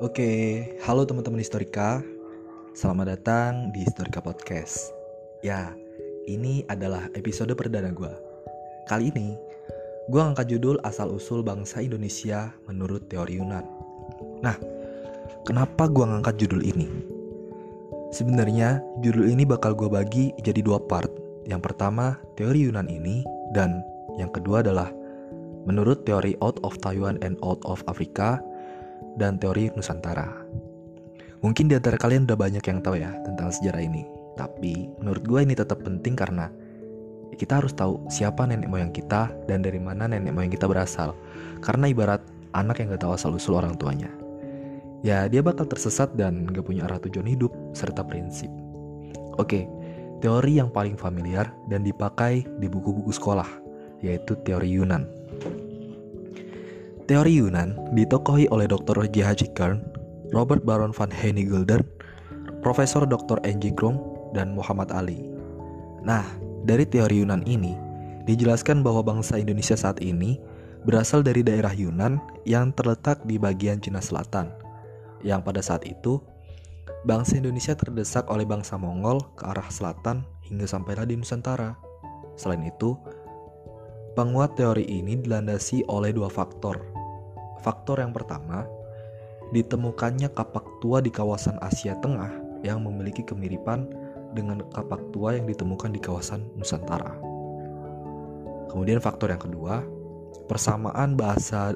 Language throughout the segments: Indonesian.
Oke, halo teman-teman Historika. Selamat datang di Historika Podcast. Ya, ini adalah episode perdana gue. Kali ini, gue ngangkat judul asal-usul bangsa Indonesia menurut teori Yunan. Nah, kenapa gue ngangkat judul ini? Sebenarnya, judul ini bakal gue bagi jadi dua part. Yang pertama, teori Yunan ini, dan yang kedua adalah menurut teori out of Taiwan and out of Africa dan teori Nusantara. Mungkin di antara kalian udah banyak yang tahu ya tentang sejarah ini, tapi menurut gue ini tetap penting karena kita harus tahu siapa nenek moyang kita dan dari mana nenek moyang kita berasal. Karena ibarat anak yang gak tahu asal usul orang tuanya. Ya dia bakal tersesat dan gak punya arah tujuan hidup serta prinsip. Oke, teori yang paling familiar dan dipakai di buku-buku sekolah, yaitu teori Yunan. Teori Yunan ditokohi oleh Dr. J.H. Kern, Robert Baron van Henigolden, Profesor Dr. N.J. Krom, dan Muhammad Ali. Nah, dari teori Yunan ini, dijelaskan bahwa bangsa Indonesia saat ini berasal dari daerah Yunan yang terletak di bagian Cina Selatan, yang pada saat itu bangsa Indonesia terdesak oleh bangsa Mongol ke arah selatan hingga sampailah di Nusantara. Selain itu, penguat teori ini dilandasi oleh dua faktor, Faktor yang pertama, ditemukannya kapak tua di kawasan Asia Tengah yang memiliki kemiripan dengan kapak tua yang ditemukan di kawasan Nusantara. Kemudian faktor yang kedua, persamaan bahasa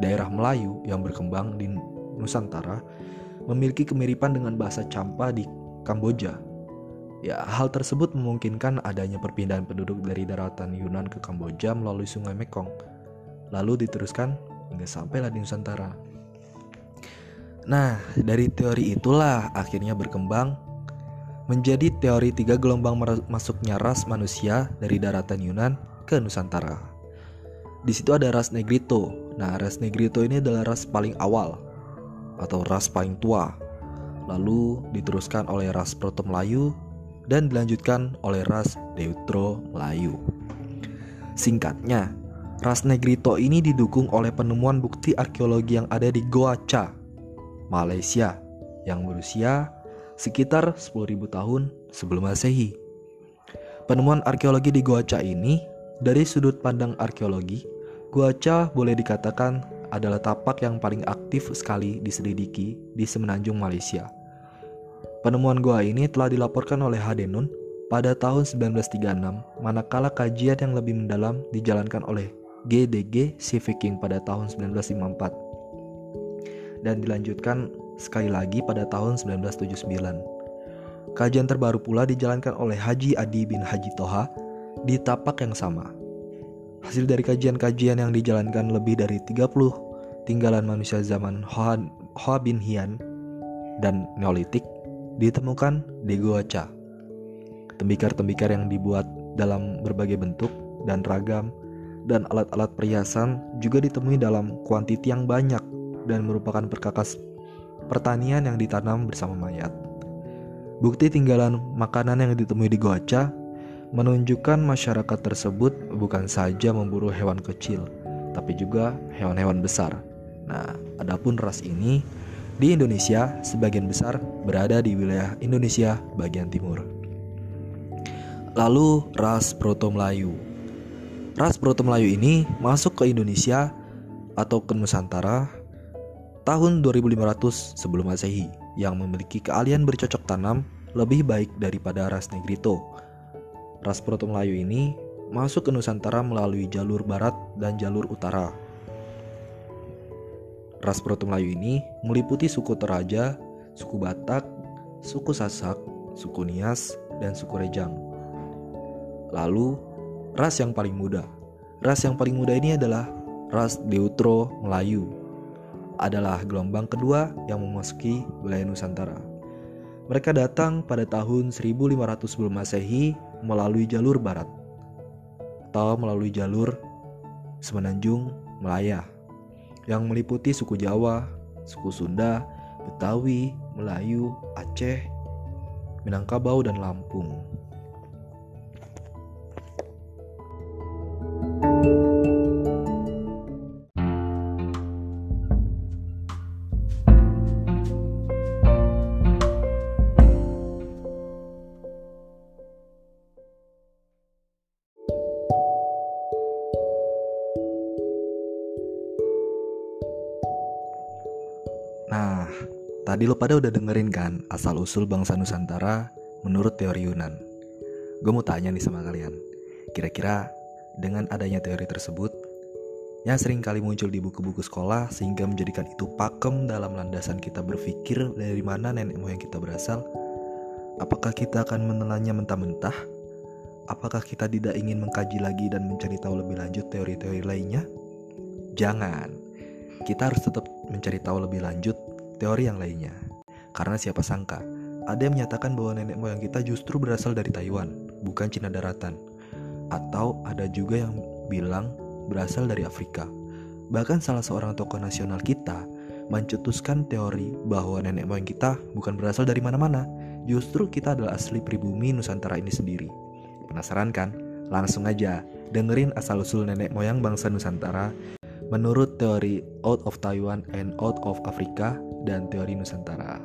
daerah Melayu yang berkembang di Nusantara memiliki kemiripan dengan bahasa Champa di Kamboja. Ya, hal tersebut memungkinkan adanya perpindahan penduduk dari daratan Yunan ke Kamboja melalui Sungai Mekong, lalu diteruskan hingga sampailah di Nusantara. Nah, dari teori itulah akhirnya berkembang menjadi teori tiga gelombang masuknya ras manusia dari daratan Yunan ke Nusantara. Di situ ada ras Negrito. Nah, ras Negrito ini adalah ras paling awal atau ras paling tua. Lalu diteruskan oleh ras Proto Melayu dan dilanjutkan oleh ras Deutro Melayu. Singkatnya, Ras Negrito ini didukung oleh penemuan bukti arkeologi yang ada di Goa Cha, Malaysia, yang berusia sekitar 10.000 tahun sebelum Masehi. Penemuan arkeologi di Goa Cha ini, dari sudut pandang arkeologi, Goa Cha boleh dikatakan adalah tapak yang paling aktif sekali diselidiki di semenanjung Malaysia. Penemuan gua ini telah dilaporkan oleh Hadenun pada tahun 1936, manakala kajian yang lebih mendalam dijalankan oleh GDG si Viking pada tahun 1954 dan dilanjutkan sekali lagi pada tahun 1979. Kajian terbaru pula dijalankan oleh Haji Adi bin Haji Toha di tapak yang sama. Hasil dari kajian-kajian yang dijalankan lebih dari 30 tinggalan manusia zaman Hoa, Hoa bin Hian dan Neolitik ditemukan di Goa Cha. Tembikar-tembikar yang dibuat dalam berbagai bentuk dan ragam dan alat-alat perhiasan juga ditemui dalam kuantiti yang banyak dan merupakan perkakas pertanian yang ditanam bersama mayat. Bukti tinggalan makanan yang ditemui di Goaca menunjukkan masyarakat tersebut bukan saja memburu hewan kecil, tapi juga hewan-hewan besar. Nah, adapun ras ini di Indonesia sebagian besar berada di wilayah Indonesia bagian timur. Lalu ras Proto Melayu Ras Proto Melayu ini masuk ke Indonesia atau ke Nusantara tahun 2500 sebelum Masehi yang memiliki keahlian bercocok tanam lebih baik daripada ras Negrito. Ras Proto Melayu ini masuk ke Nusantara melalui jalur barat dan jalur utara. Ras Proto Melayu ini meliputi suku Toraja, suku Batak, suku Sasak, suku Nias, dan suku Rejang. Lalu ras yang paling muda. Ras yang paling muda ini adalah ras Deutro Melayu. Adalah gelombang kedua yang memasuki wilayah Nusantara. Mereka datang pada tahun 1500 sebelum Masehi melalui jalur barat atau melalui jalur Semenanjung Melaya yang meliputi suku Jawa, suku Sunda, Betawi, Melayu, Aceh, Minangkabau, dan Lampung. Tadi lo pada udah dengerin kan asal-usul bangsa Nusantara menurut teori Yunan. Gue mau tanya nih sama kalian, kira-kira dengan adanya teori tersebut, yang sering kali muncul di buku-buku sekolah sehingga menjadikan itu pakem dalam landasan kita berpikir dari mana nenek moyang kita berasal, apakah kita akan menelannya mentah-mentah? Apakah kita tidak ingin mengkaji lagi dan mencari tahu lebih lanjut teori-teori lainnya? Jangan. Kita harus tetap mencari tahu lebih lanjut teori yang lainnya. Karena siapa sangka, ada yang menyatakan bahwa nenek moyang kita justru berasal dari Taiwan, bukan Cina daratan. Atau ada juga yang bilang berasal dari Afrika. Bahkan salah seorang tokoh nasional kita mencetuskan teori bahwa nenek moyang kita bukan berasal dari mana-mana, justru kita adalah asli pribumi Nusantara ini sendiri. Penasaran kan? Langsung aja dengerin asal-usul nenek moyang bangsa Nusantara menurut teori Out of Taiwan and Out of Africa dan teori Nusantara.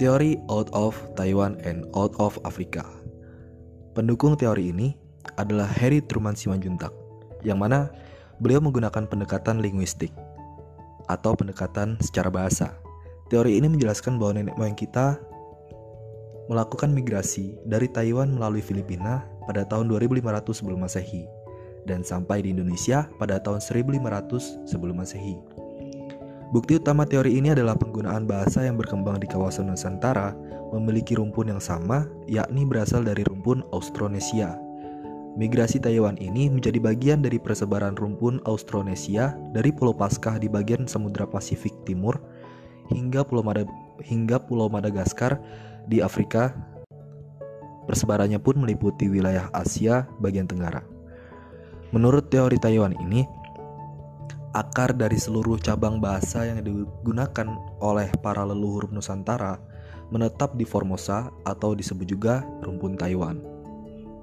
Teori Out of Taiwan and Out of Africa. Pendukung teori ini adalah Harry Truman Simanjuntak, yang mana beliau menggunakan pendekatan linguistik atau pendekatan secara bahasa. Teori ini menjelaskan bahwa nenek moyang kita melakukan migrasi dari Taiwan melalui Filipina pada tahun 2500 sebelum Masehi dan sampai di Indonesia pada tahun 1500 sebelum Masehi. Bukti utama teori ini adalah penggunaan bahasa yang berkembang di kawasan Nusantara memiliki rumpun yang sama, yakni berasal dari rumpun Austronesia. Migrasi Taiwan ini menjadi bagian dari persebaran rumpun Austronesia dari Pulau Paskah di bagian Samudra Pasifik Timur hingga Pulau, Mad hingga Pulau Madagaskar di Afrika. Persebarannya pun meliputi wilayah Asia bagian Tenggara. Menurut teori Taiwan ini, akar dari seluruh cabang bahasa yang digunakan oleh para leluhur Nusantara menetap di Formosa atau disebut juga rumpun Taiwan.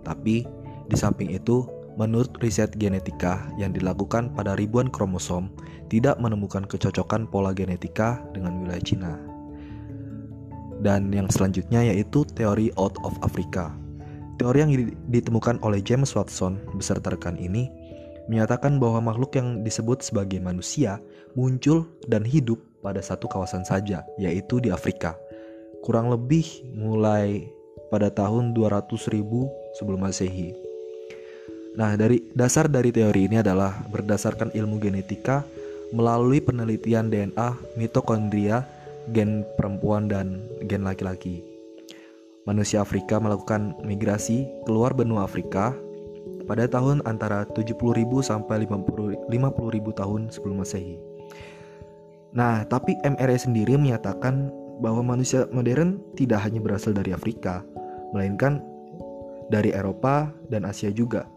Tapi di samping itu, menurut riset genetika yang dilakukan pada ribuan kromosom, tidak menemukan kecocokan pola genetika dengan wilayah Cina. Dan yang selanjutnya yaitu teori out of Africa. Teori yang ditemukan oleh James Watson beserta rekan ini menyatakan bahwa makhluk yang disebut sebagai manusia muncul dan hidup pada satu kawasan saja, yaitu di Afrika. Kurang lebih mulai pada tahun 200.000 sebelum Masehi. Nah, dari dasar dari teori ini adalah berdasarkan ilmu genetika melalui penelitian DNA, mitokondria, gen perempuan dan gen laki-laki. Manusia Afrika melakukan migrasi keluar benua Afrika pada tahun antara 70.000 sampai 50.000 tahun sebelum Masehi. Nah, tapi MRE sendiri menyatakan bahwa manusia modern tidak hanya berasal dari Afrika, melainkan dari Eropa dan Asia juga.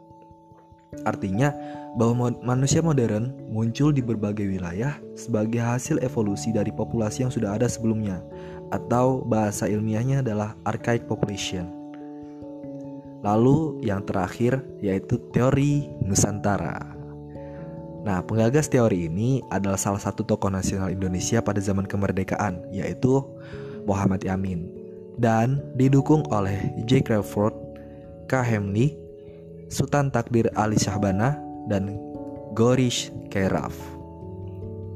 Artinya bahwa manusia modern muncul di berbagai wilayah sebagai hasil evolusi dari populasi yang sudah ada sebelumnya atau bahasa ilmiahnya adalah archaic population. Lalu yang terakhir yaitu teori Nusantara. Nah, penggagas teori ini adalah salah satu tokoh nasional Indonesia pada zaman kemerdekaan, yaitu Muhammad Yamin, dan didukung oleh J. Crawford, K. Hemli, Sultan Takdir Ali Syahbana, dan Gorish Keraf.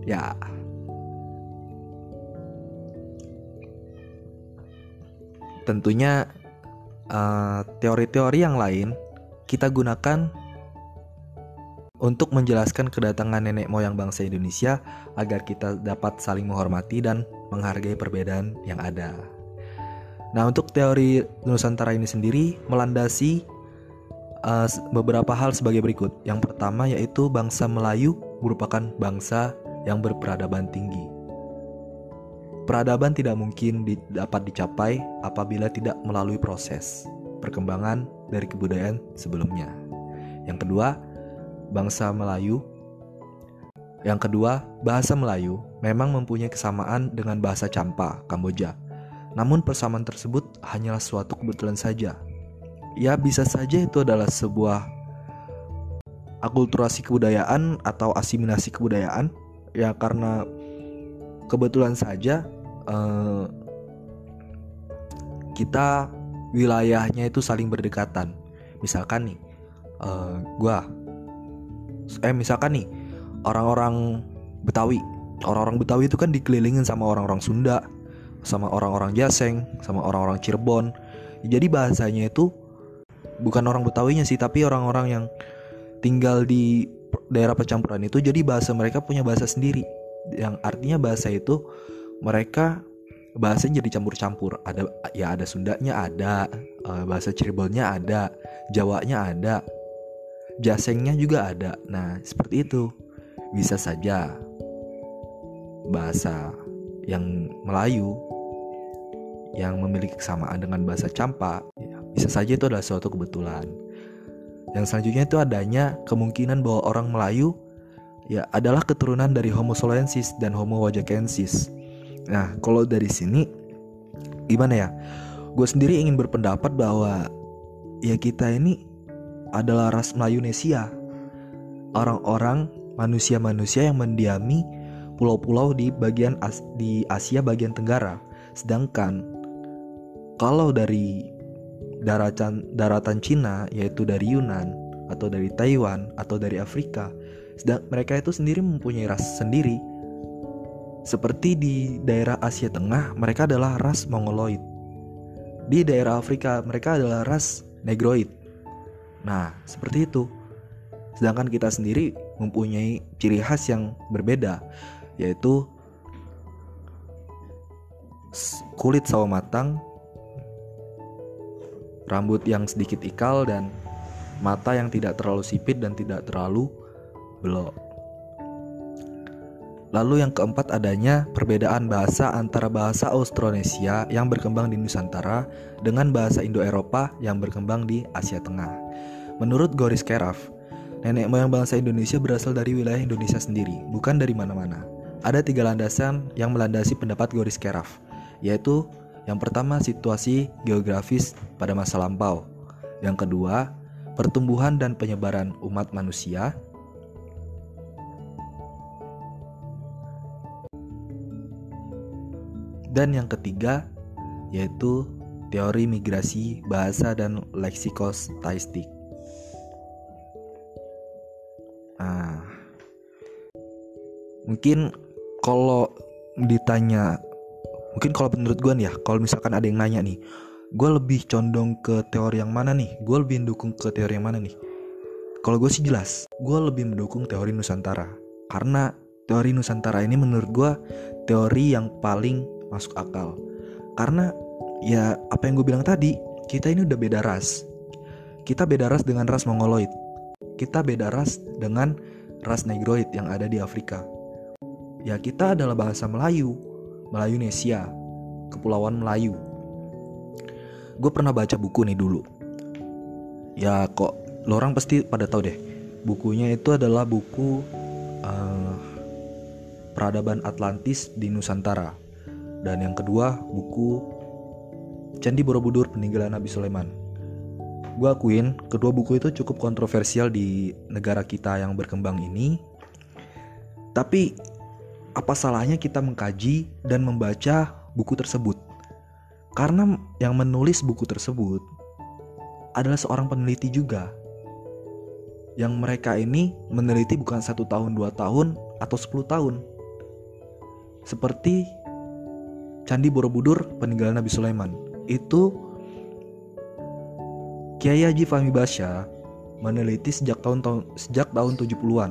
Ya, tentunya teori-teori uh, yang lain kita gunakan untuk menjelaskan kedatangan nenek moyang bangsa Indonesia agar kita dapat saling menghormati dan menghargai perbedaan yang ada. Nah, untuk teori Nusantara ini sendiri melandasi uh, beberapa hal sebagai berikut. Yang pertama yaitu bangsa Melayu merupakan bangsa yang berperadaban tinggi. Peradaban tidak mungkin dapat dicapai apabila tidak melalui proses perkembangan dari kebudayaan sebelumnya. Yang kedua, bangsa Melayu. Yang kedua, bahasa Melayu memang mempunyai kesamaan dengan bahasa Campa, Kamboja. Namun persamaan tersebut hanyalah suatu kebetulan saja. Ya bisa saja itu adalah sebuah akulturasi kebudayaan atau asimilasi kebudayaan ya karena kebetulan saja uh, kita wilayahnya itu saling berdekatan. Misalkan nih, uh, gua, eh misalkan nih orang-orang Betawi orang-orang Betawi itu kan dikelilingin sama orang-orang Sunda, sama orang-orang Jaseng, sama orang-orang Cirebon. Jadi bahasanya itu bukan orang Betawinya sih, tapi orang-orang yang tinggal di daerah percampuran itu jadi bahasa mereka punya bahasa sendiri. Yang artinya bahasa itu mereka bahasanya jadi campur-campur. Ada ya ada Sundanya ada, eh, bahasa Cirebonnya ada, Jawanya ada, Jasengnya juga ada. Nah, seperti itu. Bisa saja bahasa yang Melayu yang memiliki kesamaan dengan bahasa Campa, ya, bisa saja itu adalah suatu kebetulan. Yang selanjutnya itu adanya kemungkinan bahwa orang Melayu ya adalah keturunan dari Homo solensis dan Homo wajakensis. Nah, kalau dari sini gimana ya? Gue sendiri ingin berpendapat bahwa ya kita ini adalah ras Melayunesia. Orang-orang manusia-manusia yang mendiami pulau-pulau di bagian As di Asia bagian Tenggara. Sedangkan kalau dari daratan daratan Cina yaitu dari Yunan atau dari Taiwan atau dari Afrika, sedang mereka itu sendiri mempunyai ras sendiri. Seperti di daerah Asia Tengah, mereka adalah ras Mongoloid. Di daerah Afrika, mereka adalah ras Negroid. Nah, seperti itu. Sedangkan kita sendiri mempunyai ciri khas yang berbeda, yaitu kulit sawo matang, rambut yang sedikit ikal dan mata yang tidak terlalu sipit dan tidak terlalu belok. Lalu yang keempat adanya perbedaan bahasa antara bahasa Austronesia yang berkembang di Nusantara dengan bahasa Indo-Eropa yang berkembang di Asia Tengah. Menurut Goris Keraf, nenek moyang bangsa Indonesia berasal dari wilayah Indonesia sendiri, bukan dari mana-mana. Ada tiga landasan yang melandasi pendapat Goris Keraf, yaitu yang pertama situasi geografis pada masa lampau, yang kedua pertumbuhan dan penyebaran umat manusia, dan yang ketiga yaitu teori migrasi bahasa dan leksikostaistik. Nah, mungkin kalau ditanya mungkin kalau menurut gue nih ya kalau misalkan ada yang nanya nih gue lebih condong ke teori yang mana nih? Gue lebih mendukung ke teori yang mana nih? Kalau gue sih jelas gue lebih mendukung teori Nusantara. Karena teori Nusantara ini menurut gue teori yang paling masuk akal. Karena ya apa yang gue bilang tadi kita ini udah beda ras. Kita beda ras dengan ras Mongoloid. Kita beda ras dengan ras Negroid yang ada di Afrika. Ya kita adalah bahasa Melayu Melayu Nesia Kepulauan Melayu. Gue pernah baca buku nih dulu. Ya kok lo orang pasti pada tahu deh. Bukunya itu adalah buku uh, peradaban Atlantis di Nusantara dan yang kedua buku Candi Borobudur peninggalan Nabi Sulaiman gue akuin kedua buku itu cukup kontroversial di negara kita yang berkembang ini tapi apa salahnya kita mengkaji dan membaca buku tersebut? Karena yang menulis buku tersebut adalah seorang peneliti juga. Yang mereka ini meneliti bukan satu tahun, dua tahun, atau sepuluh tahun. Seperti Candi Borobudur peninggalan Nabi Sulaiman. Itu Kiai Haji Fahmi Basya meneliti sejak tahun, tahun sejak tahun 70-an.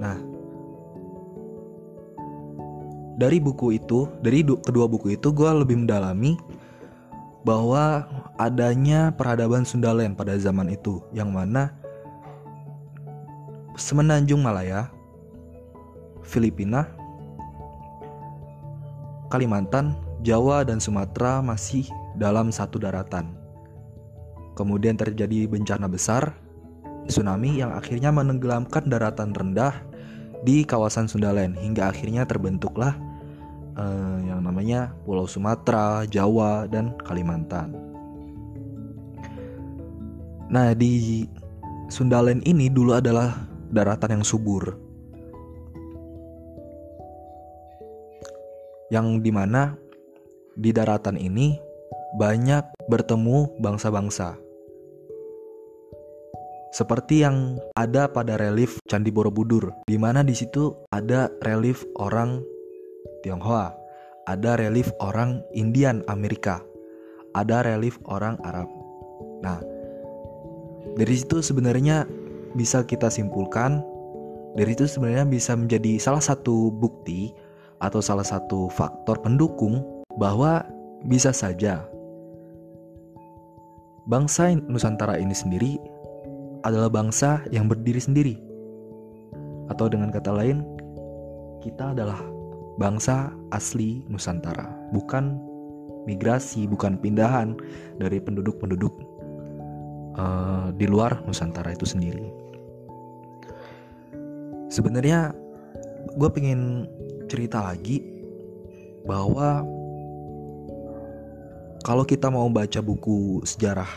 Nah, dari buku itu dari kedua buku itu gue lebih mendalami bahwa adanya peradaban Sundaland pada zaman itu yang mana semenanjung Malaya, Filipina, Kalimantan, Jawa dan Sumatera masih dalam satu daratan. Kemudian terjadi bencana besar, tsunami yang akhirnya menenggelamkan daratan rendah di kawasan Sundaland hingga akhirnya terbentuklah uh, yang namanya Pulau Sumatera, Jawa, dan Kalimantan. Nah, di Sundaland ini dulu adalah daratan yang subur. Yang di mana di daratan ini banyak bertemu bangsa-bangsa. seperti yang ada pada relief Candi Borobudur, di mana di situ ada relief orang Tionghoa, ada relief orang Indian Amerika, ada relief orang Arab. Nah, dari situ sebenarnya bisa kita simpulkan, dari itu sebenarnya bisa menjadi salah satu bukti atau salah satu faktor pendukung bahwa bisa saja bangsa Nusantara ini sendiri adalah bangsa yang berdiri sendiri. Atau dengan kata lain, kita adalah bangsa asli Nusantara, bukan migrasi, bukan pindahan dari penduduk-penduduk uh, di luar Nusantara itu sendiri. Sebenarnya gue pengen cerita lagi bahwa kalau kita mau baca buku sejarah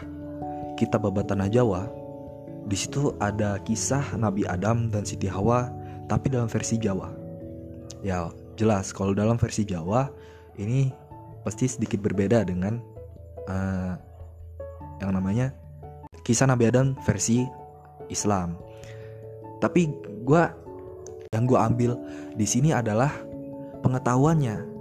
kitab Babat Tanah Jawa, di situ ada kisah Nabi Adam dan Siti Hawa, tapi dalam versi Jawa. Ya, jelas kalau dalam versi Jawa ini pasti sedikit berbeda dengan uh, yang namanya kisah Nabi Adam versi Islam. Tapi gue yang gue ambil di sini adalah pengetahuannya.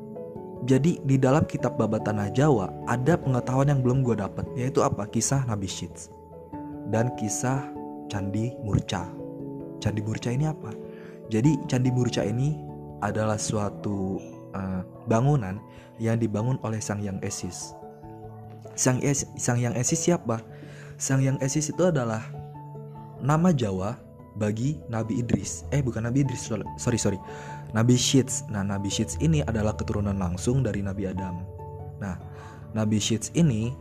Jadi di dalam kitab Babat Tanah Jawa ada pengetahuan yang belum gue dapat yaitu apa kisah Nabi Syeds dan kisah Candi Murca. Candi Murca ini apa? Jadi Candi Murca ini adalah suatu uh, bangunan yang dibangun oleh Sang Yang Esis. Sang, es, Sang Yang Esis siapa? Sang Yang Esis itu adalah nama Jawa bagi Nabi Idris. Eh bukan Nabi Idris, sorry sorry. Nabi Syeds. Nah, Nabi Syeds ini adalah keturunan langsung dari Nabi Adam. Nah, Nabi Syeds ini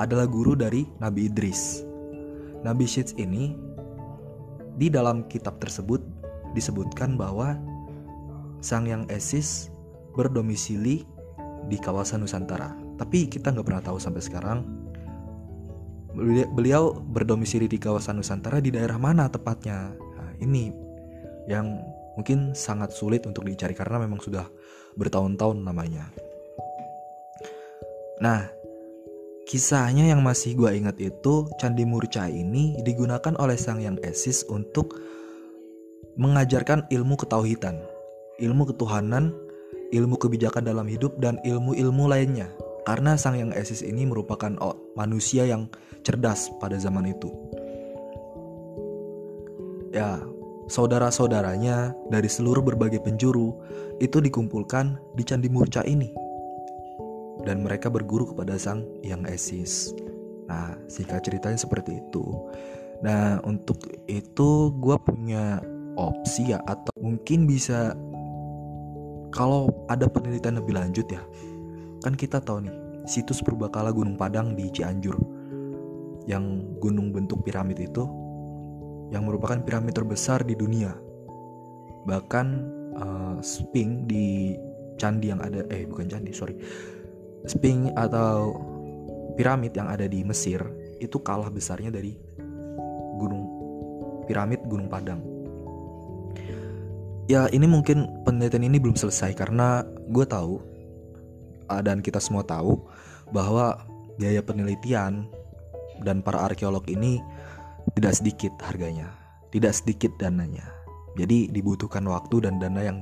adalah guru dari Nabi Idris. Nabi Syeds ini di dalam kitab tersebut disebutkan bahwa Sang Yang Esis berdomisili di kawasan Nusantara. Tapi kita nggak pernah tahu sampai sekarang beliau berdomisili di kawasan Nusantara di daerah mana tepatnya. Nah, ini yang mungkin sangat sulit untuk dicari karena memang sudah bertahun-tahun namanya. Nah, kisahnya yang masih gue ingat itu Candi Murca ini digunakan oleh Sang Yang Esis untuk mengajarkan ilmu ketauhidan, ilmu ketuhanan, ilmu kebijakan dalam hidup dan ilmu-ilmu lainnya. Karena Sang Yang Esis ini merupakan manusia yang cerdas pada zaman itu. Ya, saudara-saudaranya dari seluruh berbagai penjuru itu dikumpulkan di Candi Murca ini. Dan mereka berguru kepada sang yang esis. Nah, singkat ceritanya seperti itu. Nah, untuk itu gue punya opsi ya atau mungkin bisa kalau ada penelitian lebih lanjut ya. Kan kita tahu nih, situs Purbakala Gunung Padang di Cianjur yang gunung bentuk piramid itu yang merupakan piramid terbesar di dunia. Bahkan uh, Sphinx di candi yang ada eh bukan candi, sorry. Sphinx atau piramid yang ada di Mesir itu kalah besarnya dari gunung piramid Gunung Padang. Ya ini mungkin penelitian ini belum selesai karena gue tahu dan kita semua tahu bahwa biaya penelitian dan para arkeolog ini tidak sedikit harganya, tidak sedikit dananya. Jadi dibutuhkan waktu dan dana yang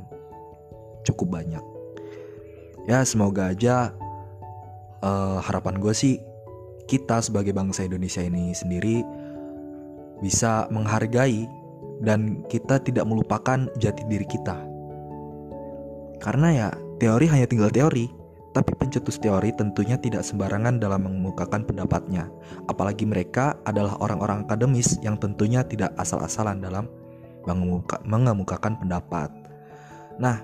cukup banyak. Ya semoga aja uh, harapan gue sih kita sebagai bangsa Indonesia ini sendiri bisa menghargai dan kita tidak melupakan jati diri kita. Karena ya teori hanya tinggal teori, tapi pencetus teori tentunya tidak sembarangan dalam mengemukakan pendapatnya, apalagi mereka adalah orang-orang akademis yang tentunya tidak asal-asalan dalam mengemuka, mengemukakan pendapat. Nah,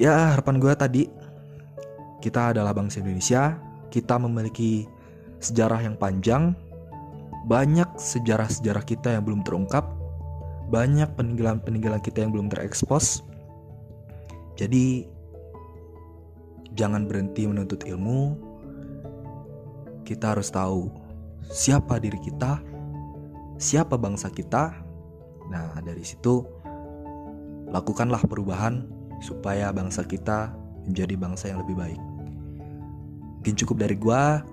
ya harapan gue tadi kita adalah bangsa Indonesia, kita memiliki sejarah yang panjang, banyak sejarah-sejarah kita yang belum terungkap, banyak peninggalan-peninggalan kita yang belum terekspos. Jadi jangan berhenti menuntut ilmu. Kita harus tahu siapa diri kita, siapa bangsa kita. Nah, dari situ lakukanlah perubahan supaya bangsa kita menjadi bangsa yang lebih baik. Mungkin cukup dari gua.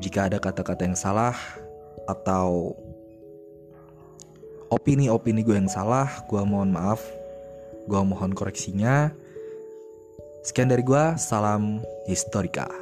Jika ada kata-kata yang salah atau opini-opini gue yang salah, gue mohon maaf. Gue mohon koreksinya. Sekian dari gue, salam historika.